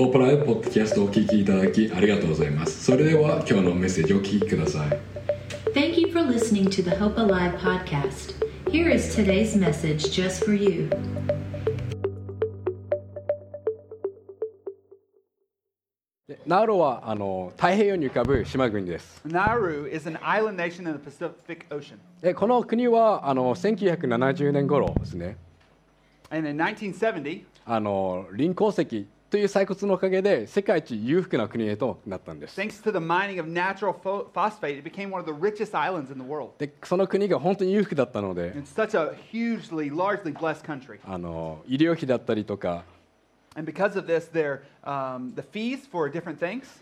ポープラーポッドキャストお聞きいただきありがとうございます。それでは今日のメッセージお聞きください。Thank you for listening to the Hope Alive podcast. Here ナウロは太平洋に浮かぶ島国です。この国はあの1970年頃ですね。1970, あの林鉱石。という採掘のおかげで世界一裕福な国へとなったんです。で、その国が本当に裕福だったので、あの医療費だったりとか、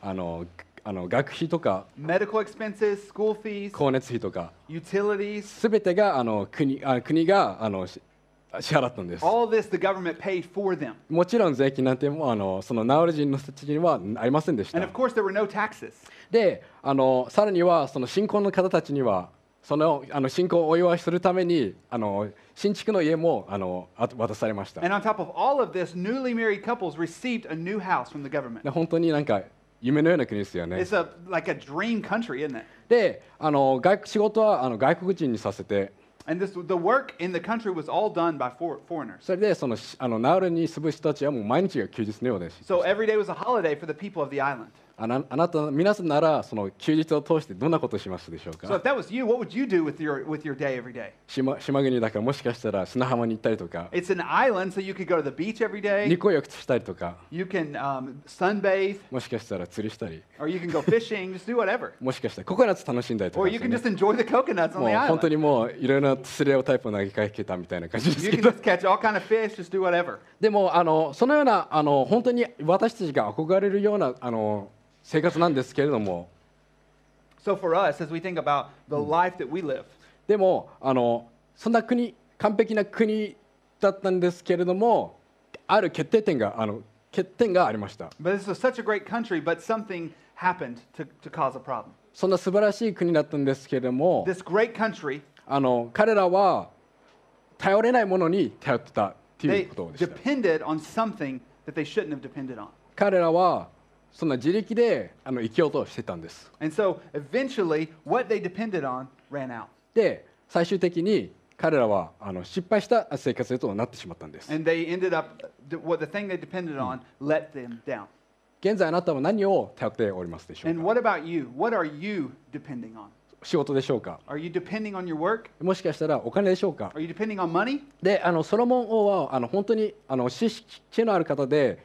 あの学費とか、光熱費とか、すべてがあの国,あ国があの。の支払ったんです。all this the government paid for them. もちろん税金なんてもあのそのナウル人の人たちにはありませんでし And た of。course, there were no taxes. であのさらにはその新婚の方たちにはそのあの新婚をお祝いするためにあの新築の家もあのあ渡されました。And on top of all of this, newly married couples received a new house from the government. で本当になんか夢のような国ですよね。It's a, like a dream country, isn't it? であの外仕事はあの外国人にさせて And this, the work in the country was all done by for, foreigners. それでそのしあのナウルに住む人たちはもう毎日が休日のようです。 So every day was a holiday for the people of the island. あなあなた皆さんならその休日を通してどんなことをしますでしょう So か if that was you, what would you do with your, with your day every day? 島島国だからもしかしたら砂浜に行ったりとか It's an island, so you could go to the beach every day. 日光浴したりとか You can um, sunbathe, もしかしたら釣りしたり or you can go fishing. just do whatever. もしかしたらココナッツ楽しんだりとか Or で you す can ね、just enjoy the coconuts on も the う本当 island. にもういろいろなステレオタイプを投げかけたみたいな感じです You け can ど just catch all kind of fish. Just do whatever. でもあのそのようなあの本当に私たちが憧れるようなあの生活なんですけれども So for us, as we think about the life that we live, でもあのそんな国完璧な国だったんですけれどもある決定点があの欠点がありました but this was such a great country, but something happened to, to cause a problem. そんな素晴らしい国だったんですけれども This great country, あの彼らは頼れないものに頼ってたってい they うことでした depended on something that they shouldn't have depended on. 彼らはそんな自力であの生きようとしてたんです And so eventually, what they depended on ran out. で最終的に彼らはあの失敗した生活へとなってしまったんです And they ended up, what the thing they depended on let them down. 現在あなたは何を頼っておりますでしょう And か what about you? What are you depending on? 仕事でしょうか Are you depending on your work? もしかしたらお金でしょうか Are you depending on money? であのソロモン王はあの本当にあの知識知のある方で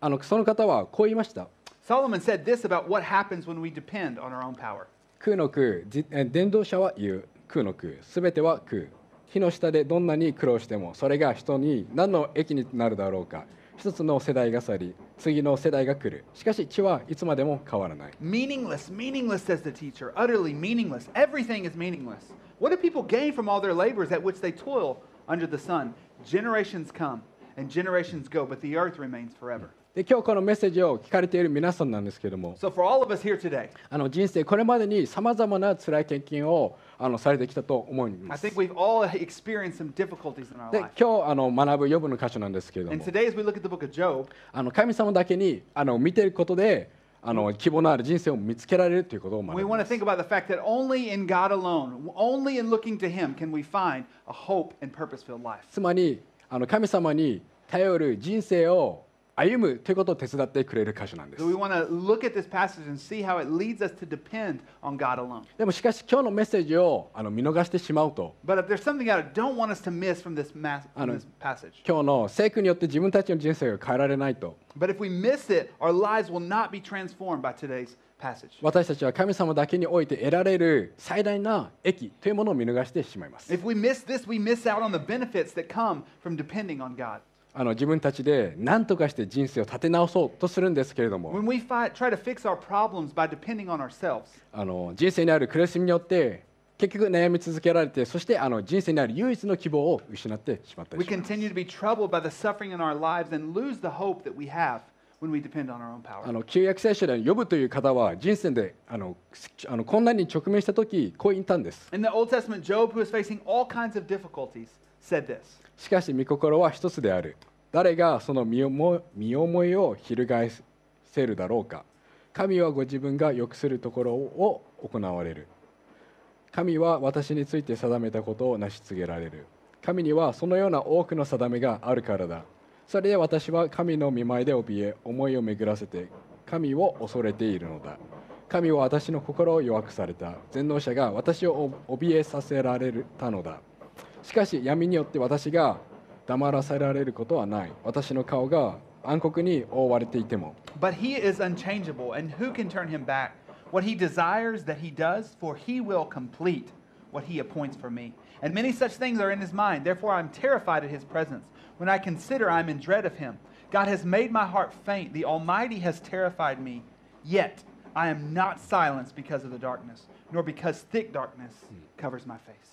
あのその方はこう言いました Solomon said this about what happens when we depend on our own power. 空の空じえ伝道者は言う空の空すべては空火の下でどんなに苦労してもそれが人に何の益になるだろうか一つの世代が去り次の世代が来るしかし地はいつまでも変わらない Meaningless, meaningless, says the teacher. Utterly meaningless. Everything is meaningless. What do people gain from all their labors at which they toil under the sun? Generations come and generations go, but the earth remains forever. で今日このメッセージを聞かれている皆さんなんですけれども、あの人生これまでにさまざまな辛い経験をあのされてきたと思います。今日あの学ぶ予部の箇所なんですけども、あの神様だけにあの見ていることで、あの希望のある人生を見つけられるということを学びます。つまりあの神様に頼る人生を歩むということを手伝ってくれる箇所なんです。でもしかし今日のメッセージをあの見逃してしまうと、今日の聖句によって自分たちの人生が変えられないと、私たちは神様だけにおいて得られる最大な益というものを見逃してしまいます。あの自分たちで何とかして人生を立て直そうとするんですけれども人生にある苦しみによって結局悩み続けられてそしてあの人生にある唯一の希望を失ってしまったりす。We あの旧約聖書で呼ぶという方は人生であのあの困難に直面した時こう言ったんです。しかし御心は一つである。誰がその身思いを翻せるだろうか。神はご自分が良くするところを行われる。神は私について定めたことを成し遂げられる。神にはそのような多くの定めがあるからだ。それで私は神の見舞いで怯え思いを巡らせて神を恐れているのだ。神は私の心を弱くされた。全能者が私を怯えさせられたのだ。しかし闇によって私が黙らせられることはない私の顔が暗黒に覆われていても But he is unchangeable, and who can turn him back? What he desires that he does, for he will complete what he appoints for me. And many such things are in his mind. Therefore, I'm terrified at his presence. When I consider I'm in dread of him. God has made my heart faint. The Almighty has terrified me. Yet I am not silenced because of the darkness, nor because thick darkness covers my face.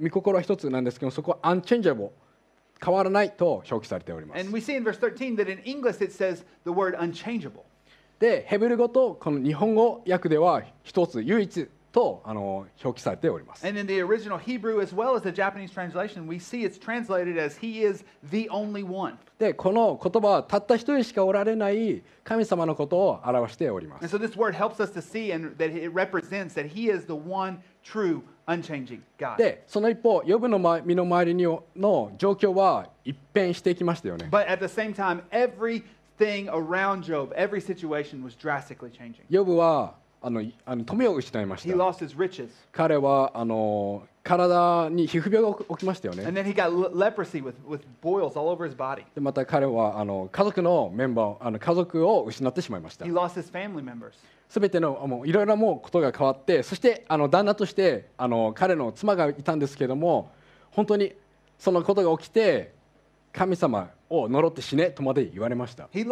御心は一つなんですけどそこはアンチェンジャブル変わらないと表記されております。で、ヘブル語とこの日本語訳では一つ唯一とあの表記されております。で、この言葉はたった一人しかおられない神様のことを表しております。でその一方ヨブのま身の回りにの状況は一変していきましたよね But at the same time, everything around Job, every situation was drastically changing. ヨブはあのあの富を失いまし He た lost his riches. 彼はあの体に皮膚病が起きましたよね。でまた彼はあの家族のメンバーあの、家族を失ってしまいました。すべてのいろいろなことが変わって、そしてあの旦那としてあの彼の妻がいたんですけれども、本当にそのことが起きて、神様を呪って死ねとまで言われました。And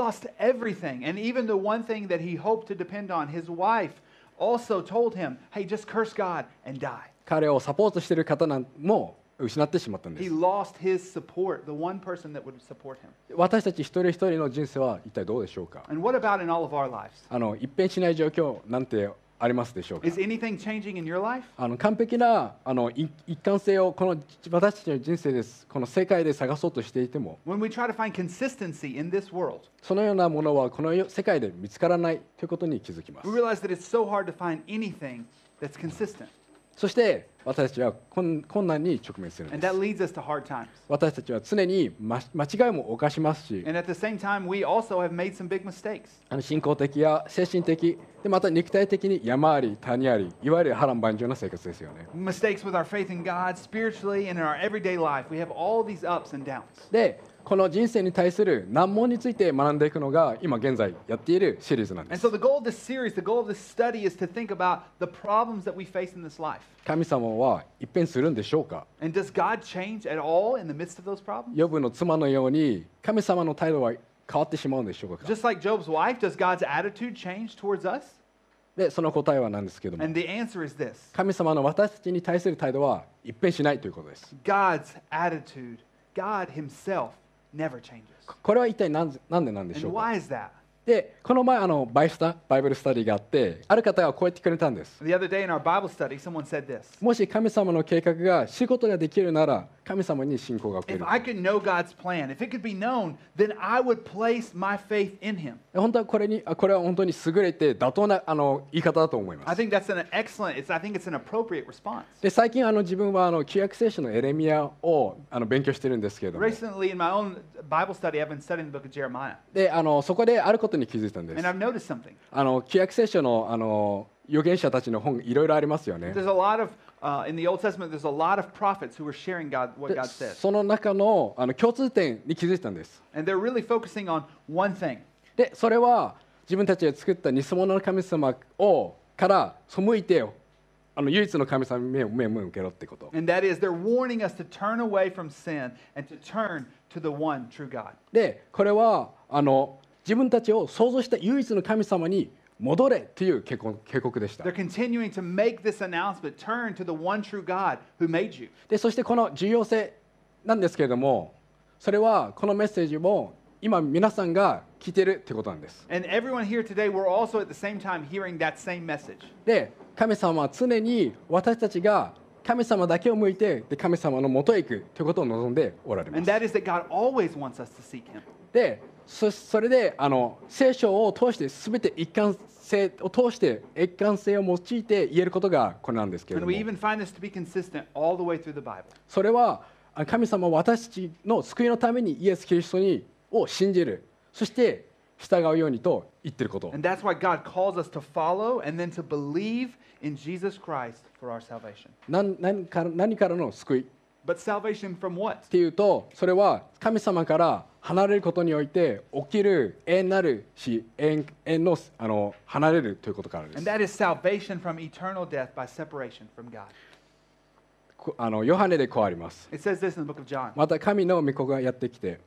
even the one thing that he hope to depend on, his wife also told him, he just curse God and die. 彼をサポートしている方なんも失ってしまったんです。私たち一人一人の人生は一体どうでしょうか？あの一変しない状況なんてありますでしょうか？あの完璧なあの一貫性をこの私たちの人生です、この世界で探そうとしていても、そのようなものはこの世界で見つからないということに気づきます。そして私たちは困困難に直面するんです.私たちは常にま間違いも犯しますし.あの信仰的や精神的でまた肉体的に山あり谷ありいわゆる波乱万丈な生活ですよね Mistakes with our faith in God, spiritually, and in our everyday life. We have all these ups and downs. でこの人生に対する難問について学んでいくのが今現在やっているシリーズなんです。神様は一変するんでしょうか？予部の妻のように神様の態度は変わってしまうんでしょうか？で、その答えはなんですけども。神様の私たちに対する態度は一変しないということです。これは一体何でなんでしょうか？Why is that? で、この前、あのバイスタ、バイブルスタディがあって、ある方がこうやってくれたんです。Study, もし神様の計画が仕事ができるなら、神様に信仰が送る。Plan, known, 本当はこれに、これは本当に優れて妥当なあの言い方だと思います。It's, で、最近、あの自分はあの旧約聖書のエレミアをあの勉強してるんですけれども。Recently, study, で、あのそこであること。後に気づいたんです。あの旧約聖書の,あの預言者たちの本、いろいろありますよね。その中の,あの共通点に気づいたんです。で、それは自分たちが作った偽物の神様をから背いてよ。あの唯一の神様に目を,目を向けろってこと。で、これはあの、いうことなんで、自分たちを想像した唯一の神様に戻れという警告でした。で、そしてこの重要性なんですけれども、それはこのメッセージも今皆さんが聞いているということなんです。で、神様は常に私たちが神様だけを向いて、で神様のもとへ行くということを望んでおられます。で、そ,それであの聖書を通して全て一貫性を通して一貫性を用いて言えることがこれなんですけどそれは神様私たちの救いのためにイエス・キリストにを信じる。そして従うようにと言ってること。何か,何からの救い？But salvation from what? ていうとそれは神様から離れることにおいて起きる永遠なる死永遠永遠のあの離れるということからです And that is salvation from eternal death by separation from God. こあのヨハネでこうあります It says this in the book of John. また神の御子がやってきて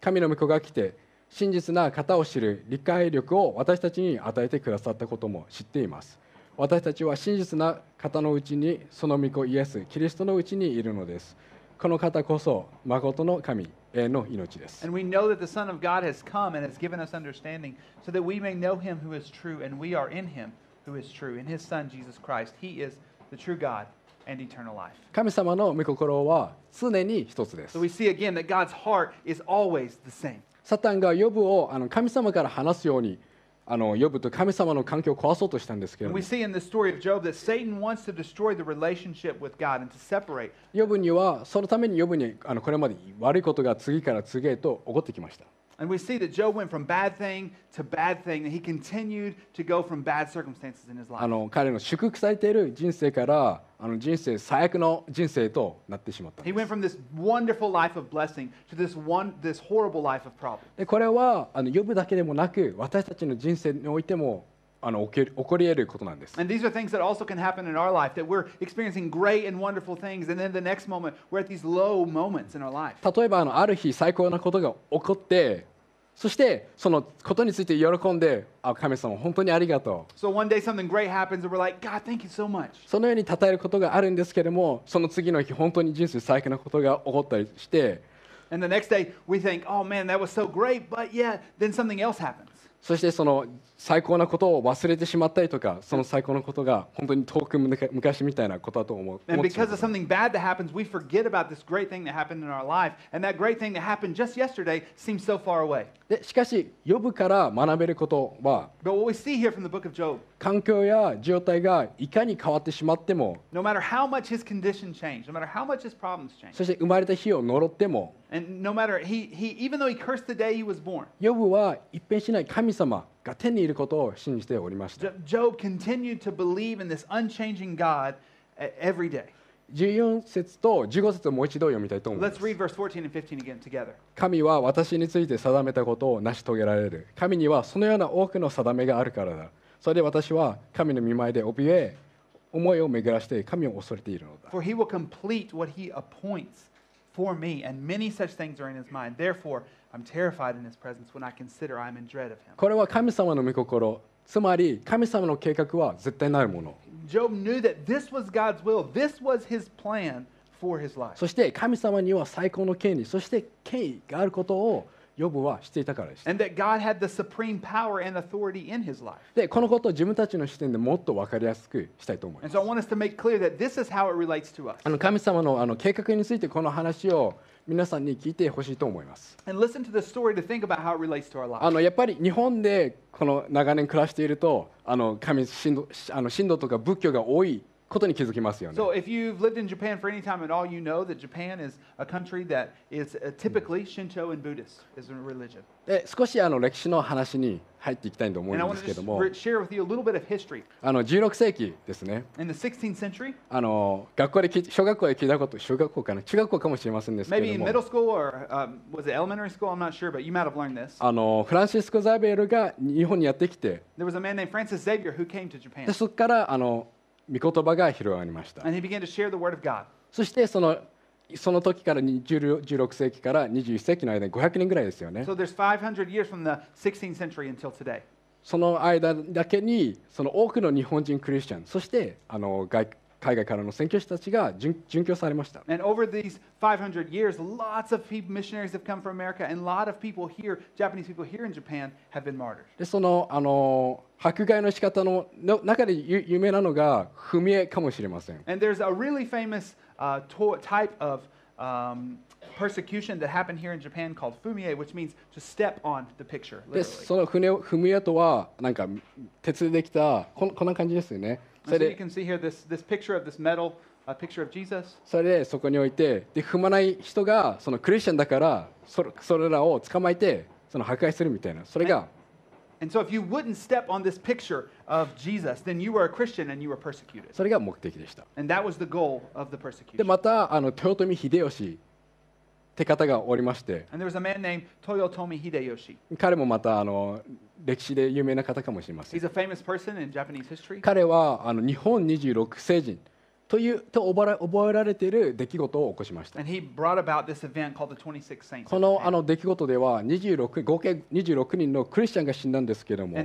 神の御子が来て真実な方を知る理解力を私たちに与えてくださったことも知っています私たちは真実な方のうちにその御子イエスキリストのうちにいるのですこの方こそ誠の神永遠の命です And we know that the Son of God has come and has given us understanding so that we may know him who is true, and we are in him who is true, in his Son, Jesus Christ. He is the true God and eternal life. 神様の御心は常に一つです So we see again that God's heart is always the same. サタンがヨブをあの神様から離すようにあの呼ぶと神様の環境を壊そうとしたんですけれども、呼ぶには、そのために呼ぶに、あのこれまで悪いことが次から次へと起こってきました。And we see that Job went from bad thing to bad thing, and he continued to go from bad circumstances in his あ life. の彼の祝福されている人生からあの人生最悪の人生となってしまったん He で went す from this wonderful life of blessing to this one this horrible life of problem. でこれはあのヨブだけでもなく私たちの人生においてもあの起きる起こり得ることなんです And these are things that also can happen in our life that we're experiencing great and wonderful things, and then the next moment we're at these low moments in our life. 例えばあのある日最高なことが起こってそしてそのことについて喜んで、神様、本当にありがとう。そのように称えることがあるんですけれども、その次の日、本当に人生最悪なことが起こったりして、そしてその最高なことを忘れてしまったりとかその最高なことが本当に遠く昔みたいなことだと思う And because of something bad that happens, we forget about this great thing that happened in our life. And that great thing that happened just yesterday seems so far away. でしかしヨブから学べることは But what we see here from the book of Job, 環境や状態がいかに変わってしまっても no matter how much his condition changed, no matter how much his problems changed, そして生まれた日を呪っても and no matter he, he even though he cursed the day he was born, ヨブは一変しない神様が天にいることを信じておりました Jo- Job continued to believe in this unchanging God uh, every day. 14節と15節をもう一度読みたいと思いま Let's す read verse 14 and15 again together. 神は私について定めたことを成し遂げられる神にはそのような多くの定めがあるからだそれで私は神の見舞いで怯え思いを巡らして神を恐れているのだ For he will complete what he appoints for me, and many such things are in his mind. Therefore, これは神様の御心。つまり神様の計画は絶対ないもの。そして神様には最高の権利そして権威があることをヨブはしていたからです。でこのことを自分たちの視点でもっと分かりやすくしたいと思います。神様の,あの計画についてこの話を皆さんに聞いてほしいと思います。やっぱり日本でこの長年暮らしているとあの神神道あの神道とか仏教が多い。ことに気づきますよね。そう、少しあの歴史の話に入っていきたいと思いますけども、16世紀ですね、あの学校で聞小学校で聞いたこと、小学校かな、中学校かもしれませんで、あのフランシスコ・ザイベルが日本にやってきて、でそこからあの、御言葉が広がりました。そしてその,その時から16世紀から21世紀の間に500年ぐらいですよね。その間だけにその多くの日本人クリスチャン、そしてあの外国海外からの宣教師たちが殉殉教されました。And over these 500 years, lots of people, missionaries have come from America, and a lot of people here, Japanese people here in Japan, have been martyred. でそのあの迫害の仕方のの中で有有名なのが踏み絵かもしれません。And there's a really famous uh, type of um, persecution that happened here in Japan called fumie, which means to step on the picture, で literally. その船を踏み絵とはなんか鉄でできたこんこんな感じですよね。それ so you で can see here this, this picture of this metal, uh, picture of Jesus. それでそこに置いてで踏まない人がそのクリスチャンだからそれそれらを捕まえてその破壊するみたいなそれが And so if you wouldn't step on this picture of Jesus, then you were a Christian and you were persecuted. それが目的でした。And that was the goal of the で persecution. またあの豊臣秀吉手方がおりまして。彼もまたあの歴史で有名な方かもしれません。彼はあの日本26世人と,いうと覚えられている出来事を起こしました。この,あの出来事では26合計26人のクリスチャンが死んだんですけれども。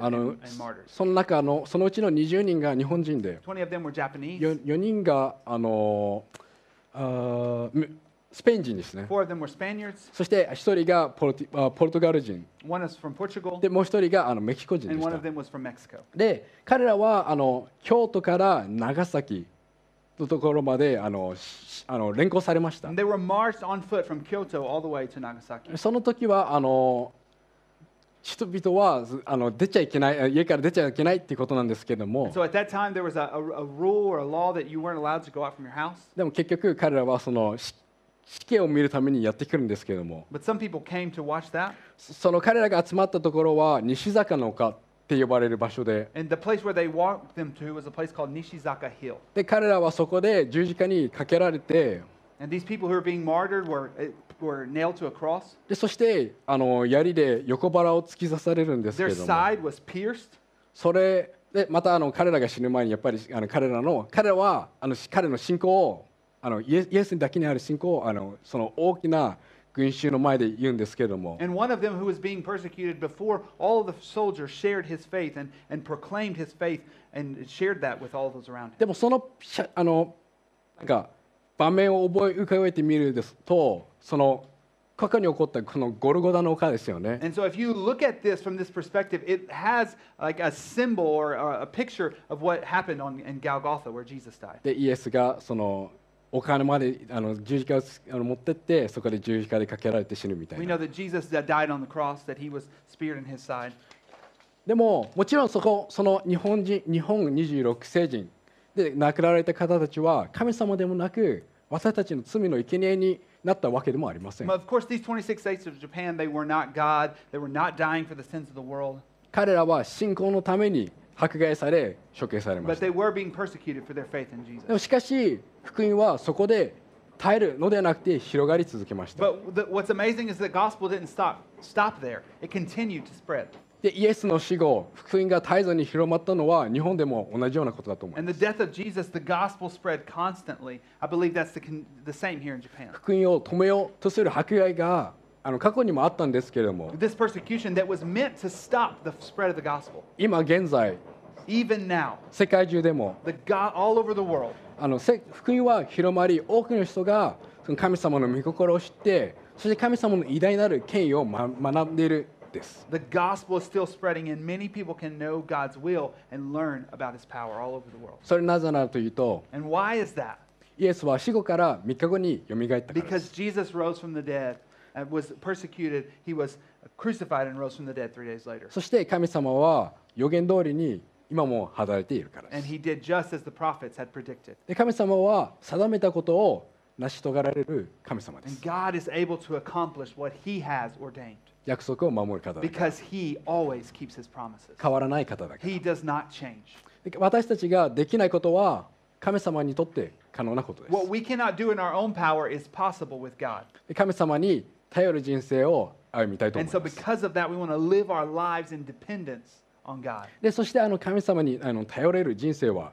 あのその中のそのうちの20人が日本人で4人があのスペイン人ですね。そして一人がポル,ポルトガル人。でもう一人があのメキシコ人でし。で、彼らはあの京都から長崎のところまであのあの連行されました。その時はあの人々はあの出ちゃいけない家から出ちゃいけないっていうことなんですけども。でも結局彼らはその死刑を見るためにやってくるんですけども。その彼らが集まったところは西坂の丘って呼ばれる場所で。で彼らはそこで十字架にかけられて。And these people who were being martyred were, eh, were nailed to a cross. でそしてあの槍で横腹を突き刺されるんですけ Their ども side was pierced. それでまたあの彼らが死ぬ前にやっぱりあの彼らの彼らはあの彼の信仰をあのイエスイエスにだけにある信仰をあのその大きな群衆の前で言うんですけれども And one of them who was being persecuted before all of the soldiers shared his faith and, and proclaimed his faith and shared that with all those around him. でもそのしゃあのなんか 場面を覚え浮かべてみるですとその過去に起こったこのゴルゴダの丘ですよね And so if you look at this from this perspective, it has like a symbol or a, picture of what happened on, in Golgotha where Jesus died. でイエスがその丘まであの十字架をつあの持ってってそこで十字架でかけられて死ぬみたい We な know that Jesus died on the cross, that he was speared in his side. でももちろんそこその日本人日本26世人で亡くなられた方たちは神様でもなく私たちの罪の生贄になったわけでもありません。彼らは信仰のために迫害され処刑されました。しかし、福音はそこで耐えるのではなくて広がり続けました。でイエスの死後福音が絶えずに広まったのは日本でも同じようなことだと思いま And す the death of Jesus, the gospel spread constantly. I believe that's the, the same here in Japan. 福音を止めようとする迫害があの過去にもあったんですけれども This persecution that was meant to stop the spread of the gospel. 今現在 Even now, 世界中でも the God all over the world, あのせ福音は広まり多くの人がその神様の御心を知ってそして神様の偉大なる権威を、ま、学んでいるです the gospel is still spreading, and many people can know God's will and learn about his power all over the world. それなぜならというと And why is that? イエスは死後から3日後によみがえったからで Because す Jesus rose from the dead and was persecuted. He was crucified and rose from the dead three days later. そして神様は予言通りに今も働いているからで And す he did just as the prophets had predicted. で神様は定めたことを成し遂げられる神様で And す God is able to accomplish what he has ordained 約束を守る方だか変わらない方だか私たちができないことは神様にとって可能なことです。神様に頼る人生を歩みたいと思います。でそしてあの神様にあの頼れる人生は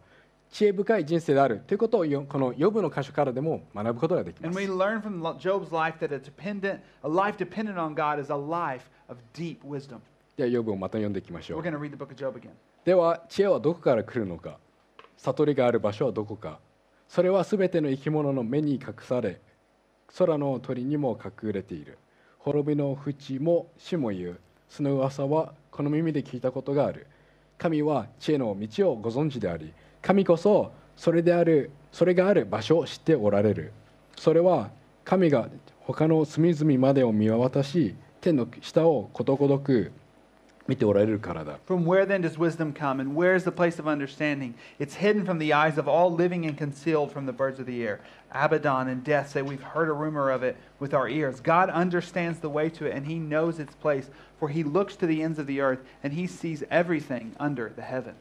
知恵深い人生であるということをよこの予部の箇所からでも学ぶことができま And す we learn from Lo- Job's life that a dependent, a life dependent on God is a life of deep wisdom. では、ヨブをまた読んでいきましょう。going to read the book of Job again. では、知恵はどこから来るのか？悟りがある場所はどこか？それはすべての生き物の目に隠され、空の鳥にも隠れている。滅びの淵も死も言う。その噂はこの耳で聞いたことがある。神は知恵の道をご存知であり、神こそそれである、それがある場所を知っておられる。それは神が他の隅々までを見渡し、天の下をことごとく見ておられるからだ。From where then does wisdom come, and where is the place of understanding? It's hidden from the eyes of all living and concealed from the birds of the air. Abaddon and death say, We've heard a rumor of it with our ears. God understands the way to it, and he knows its place, for he looks to the ends of the earth, and he sees everything under the heavens.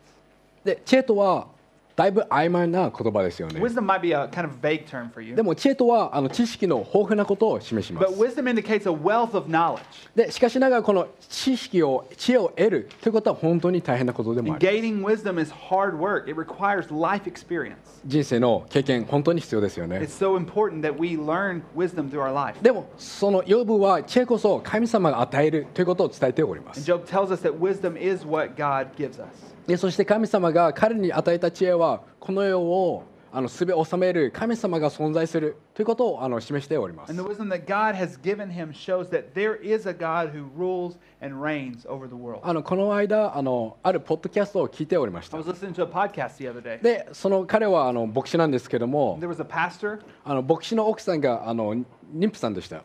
で知恵とはだいぶ曖昧な言葉ですよね Wisdom might be a kind of vague term for you, でも知恵とはあの知識の豊富なことを示しま but す wisdom indicates a wealth of knowledge. でしかしながらこの知識を知恵を得るということは本当に大変なことでもあ And る gaining wisdom is hard work, it requires life experience. 人生の経験本当に必要ですよね It's so important that we learn wisdom through our life. でもそのヨブは知恵こそ神様が与えるということを伝えておりま And す Job tells us that wisdom is what God gives us. でそして神様が彼に与えた知恵はこの世をあのすべ収める神様が存在するということをあの示しております。あのこの間あの、あるポッドキャストを聞いておりました。で、その彼はあの牧師なんですけども、あの牧師の奥さんがあの妊婦さんでした。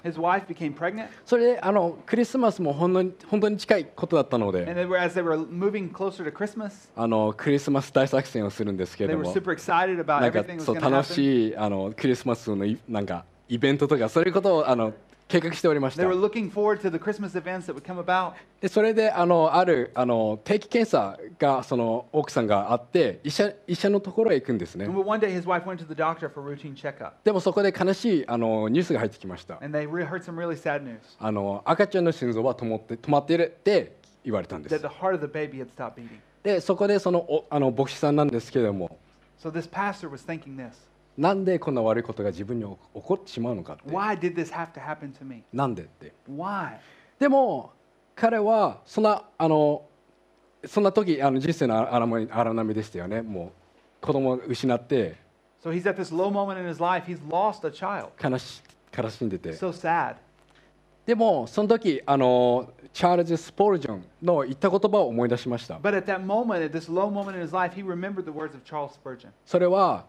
それであの、クリスマスも本当に近いことだったので、あのクリスマス大作戦をするんですけども、なんかそう楽しいあのクリスマスのなんかイベントとか、そういうことをあの。計画しておりました。でそれであ,のあるあの定期検査がその奥さんがあって医者、医者のところへ行くんですね。でもそこで悲しいあのニュースが入ってきました。あの赤ちゃんの心臓は止,って止まっているって言われたんです。でそこでそのあの牧師さんなんですけれども。なんでこんな悪いことが自分に起こってしまうのかって。なんでって。でも彼はそんな,あのそんな時あの人生の荒波でしたよね。もう子供を失って。悲し,悲しんでて。でもその時あのチャールズ・スポルジョンの言った言葉を思い出しました。それは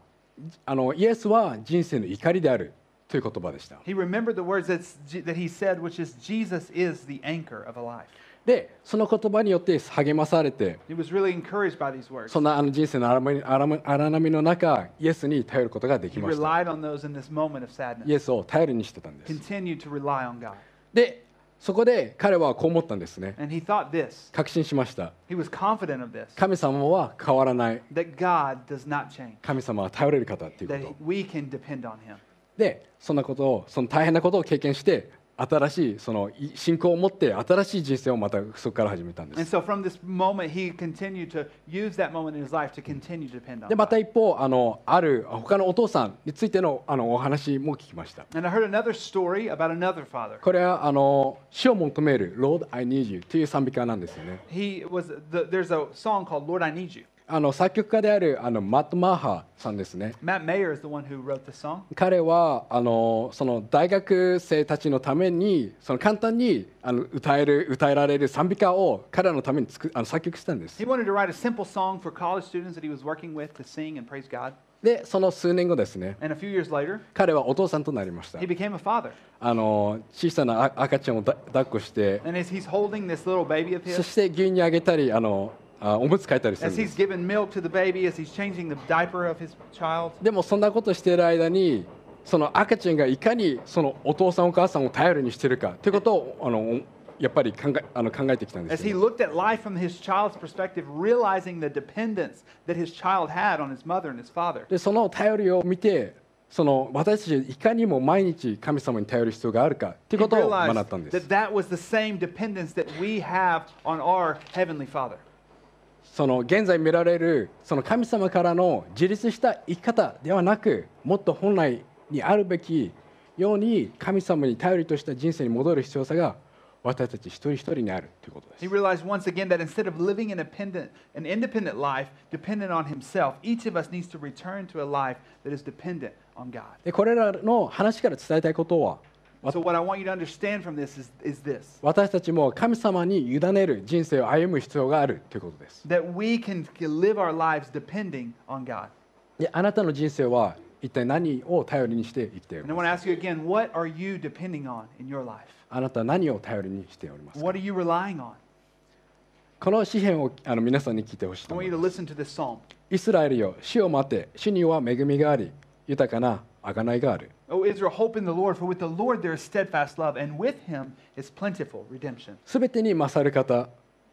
あのイエスは人生の怒りであるという言葉でした He remembered the words that's, that he said, which is, Jesus is the anchor of a life. でその言葉によって励まされて He was really encouraged by these words. そんなあの人生の荒波荒波の中イエスに頼ることがで He きました relied on those in this moment of イ sadness. エスを頼りにしてたんです Continued to rely on God. でそこで彼はこう思ったんですね。確信しました。神様は変わらない。神様は頼れる方ということ。で、そんなことを、その大変なことを経験して、新しいその信仰を持って新しい人生をまたそこから始めたんです。でまた一方あの、ある他のお父さんについての,あのお話も聞きました。これはあの死を求める Lord, I need you という賛美歌なんですよね。あの作曲家であるあのマッド・マーハさんですね。彼はあのその大学生たちのためにその簡単にあの歌,える歌えられる賛美歌を彼のためにつあの作曲したんです。で、その数年後ですね、彼はお父さんとなりました。あの小さな赤ちゃんを抱っこして、そして牛乳あげたり、あのおむつ替えたりするで。もそんなことしている間に、その赤ちゃんがいかにそのお父さん、お母さんを頼りにしているかということをあのやっぱり考え,あの考えてきたんです。As he looked at life from his child's perspective, realizing the dependence that his child on his mother and his father. その頼りを見て、私たちいかにも毎日神様に頼る必要があるかということを学んだんです。その現在見られるその神様からの自立した生き方ではなくもっと本来にあるべきように神様に頼りとした人生に戻る必要さが私たち一人一人にあるということで He す realized once again that instead of living an independent, an independent life dependent on himself, each of us needs to return to a life that is dependent on God. でこれらの話から伝えたいことはわ私たちも神様に委ねる人生を歩む必要があるということです。あなたの人生は一体何を頼りにして生きているのか。あなた何を頼りにしておりますか？この詩篇をあの皆さんに聞いてほしいと。イスラエルよ、死を待て、死には恵みがあり、豊かな贖いがある。O Israel, hope in the Lord, for with the Lord there is steadfast love, and with him is plentiful redemption. すべてに勝る方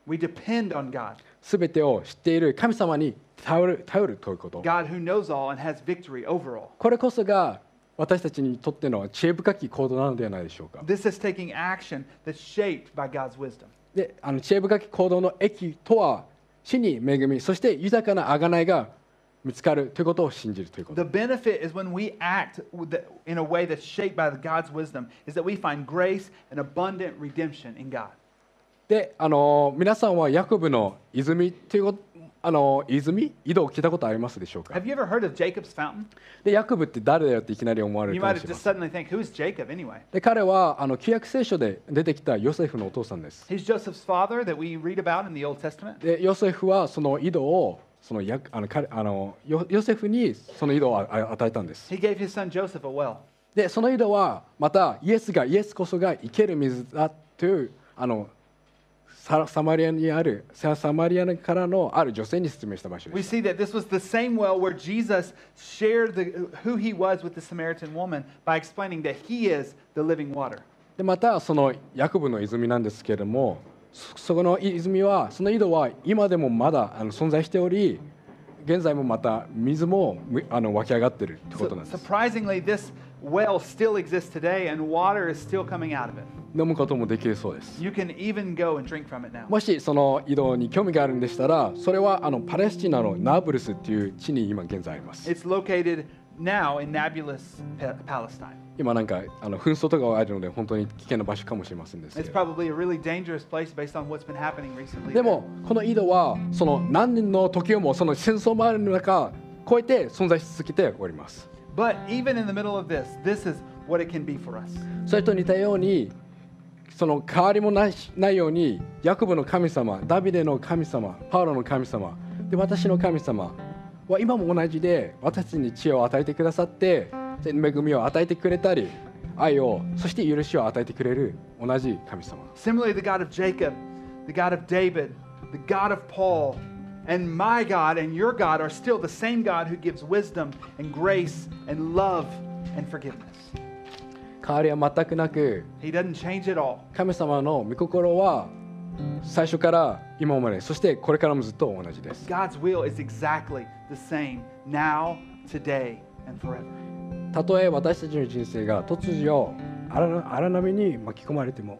We depend on God, すべてを知っている神様に頼る頼るということ God who knows all and has victory over all. これこそが私たちにとっての知恵深き行動なのではないでしょうか This is taking action that's shaped by God's wisdom. であの知恵深き行動の益とは死に恵みそして豊かな贖いが見つかるということを信じるということ。で、あの、皆さんはヤコブの泉ということ。あの泉？井戸を聞いたことありますでしょうか？で、ヤコブって誰だっていきなり思われる。で、彼はあの旧約聖書で出てきたヨセフのお父さんです。で、ヨセフはその井戸をそのヤあの彼あのヨヨセフにその井戸を与えたんです He gave his son Joseph a well. でその井戸はまたイエスがイエスこそが生ける水だというあのササマリアにあるササマリアからのある女性に説明した場所 We です see that this was the same well where Jesus shared the, who he was with the Samaritan woman by explaining that he is the living water. でまたそのヤコブの泉なんですけれどもそそこの泉はその井戸は今でもまだあの存在しており現在もまた水もむあの湧き上がっているということなんです surprisingly, this well still exists today and water is still coming out of it. 飲むこともできるそうです You can even go and drink from it now. もしその井戸に興味があるんでしたらそれはあのパレスチナのナブルスっていう地に今現在あります It's located now in Nablus, Pa- Palestine. 今なんかあの紛争とかがあるので本当に危険な場所かもしれませんですけ It's ど probably a really dangerous place based on what's been happening recently. で.もこの井戸はその何年の時をもその戦争もある中超えて存在し続けております But even in the middle of this, this is what it can be for us. それと似たようにその変わりもないないようにヤコブの神様ダビデの神様パウロの神様で私の神様は今も同じで私に知恵を与えてくださってで恵みを与えてくれたり愛をそして許しを与えてくれる同じ神様 Similarly, the God of Jacob, the God of David, the God of Paul, and my God and your God are still the same God who gives wisdom and grace and love and forgiveness. 変わりは全くなく He doesn't change at all. 神様の御心は最初から今までそしてこれからもずっと同じです God's will is exactly the same now, today, and forever. たとえ私たちの人生が突如荒荒波に巻き込まれても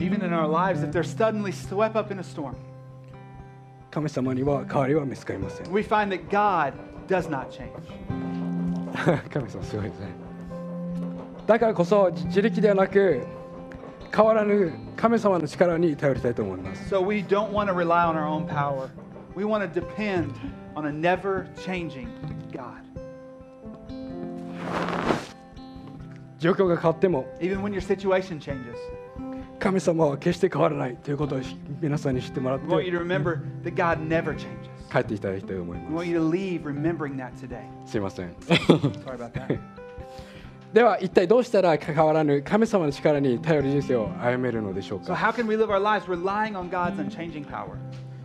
Even in our lives, if they're suddenly swept up in a storm, 神様には変わりは見つかりません we find that God does not change. 神様すごいですねだからこそ自力ではなく変わらぬ神様の力に頼りたいと思います So we don't want to rely on our own power. We want to depend on a never changing God. 状況が変わっても神様は決して変わらないということを皆さんに知ってもらって帰っていただきたいと思います。すいません。では一体どうしたら関わらぬ神様の力に頼る人生を歩めるのでしょうか、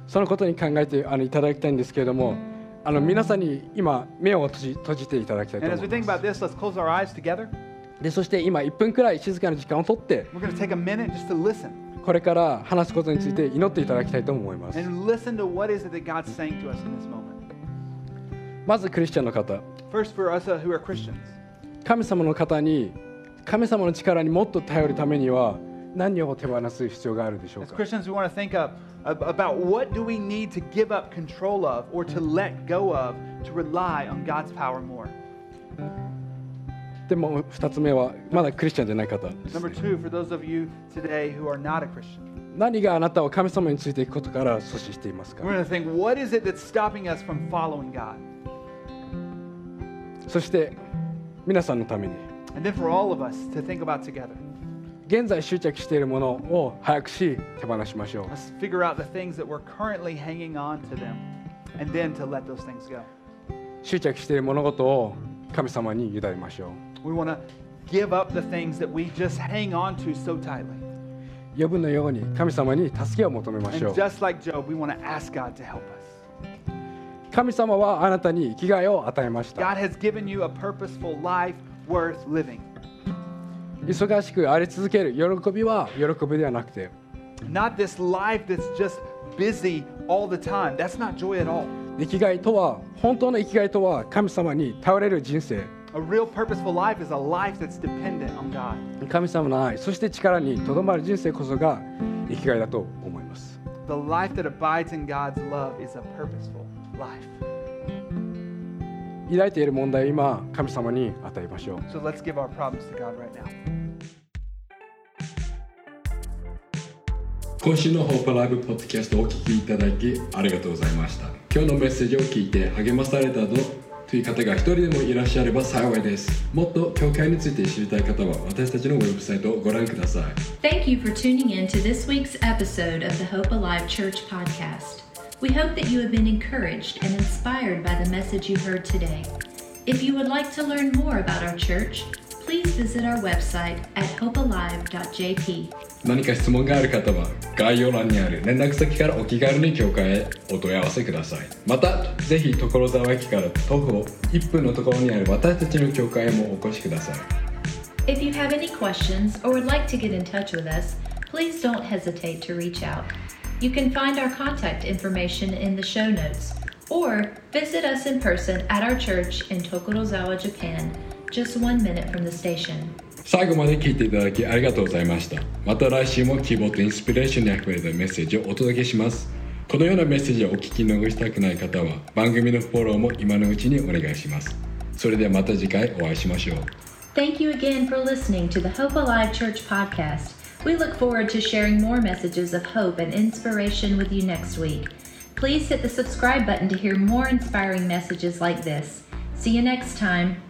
そのことに考えていただきたいんですけれども。あの皆さんに今、目を閉じ,閉じていただきたいと思います。でそして今、1分くらい静かな時間をとって、これから話すことについて祈っていただきたいと思います。まず、クリスチャンの方。First, 神様の方に、神様の力にもっと頼るためには、何を手放す必要があるでしょうか？Christians, we want to think of, ab- about what do we need to give up control of or to let go of to rely on God's power more. でも2つ目はまだクリスチャンじゃない方です Number ね、 two, for those of you today who are not a Christian, 何があなたを神様についていくことから阻止していますか we're going to think, what is it that's stopping us from following God? そして皆さんのために And then for all of us to think about together. 現在執着しているものを早くし手放しましょう Let's figure out the things that we're currently hanging on to them and then to let those things go. 執着している物事を神様に委ねましょ We want to give up the things that we just hang on to so tightly. う呼ぶのように神様に助けを求めまし And ょう just like Job, we want to ask God to help us. 神様はあなたに生きがいを与えました God has given you a purposeful life worth living. 忙しくあり続ける喜びは喜びではなくて Not this life that's just busy all the time. That's not joy at all. 生きがいとは本当の生きがいとは神様に頼れる人生 A real purposeful life is a life that's dependent on God. 神様の愛そして力にとどまる人生こそが生きがいだと思います The life that abides in God's love is a purposeful life. 抱いている問題を今神様に与えましょう So let's give our problems to God right now. 今週のホープライブポッドキャストをお聞きいただきありがとうございました今日のメッセージを聞いて励まされたとという方が一人でもいらっしゃれば幸いですもっと教会について知りたい方は私たちのウェブサイトをご覧ください Thank you for tuning in to this week's episode of the Hope Alive Church podcast. We hope that you have been encouraged and inspired by the message you heard today. If you would like to learn more about our church, please visit our website at hopealive.jp. 何か質問がある方は概要欄にある連絡先からお気軽に教会へお問い合わせくださいまたぜひ所沢駅から徒歩1分のところにある私たちの教会へもお越しください If you have any questions or would like to get in touch with us, please don't hesitate to reach out. You can find our contact information in the show notes or visit us in person at our church in Tokorozawa, Japan, just one minute from the station. 最後まで聞いていただきありがとうございましたまた来週も希望とインスピレーションにあふれたメッセージをお届けしますこのようなメッセージをお聞き逃したくない方は番組のフォローも今のうちにお願いしますそれではまた次回お会いしましょう Thank you again for listening to the Hope Alive Church podcast. We look forward to sharing more messages of hope and inspiration with you next week. Please hit the subscribe button to hear more inspiring messages like this. See you next time.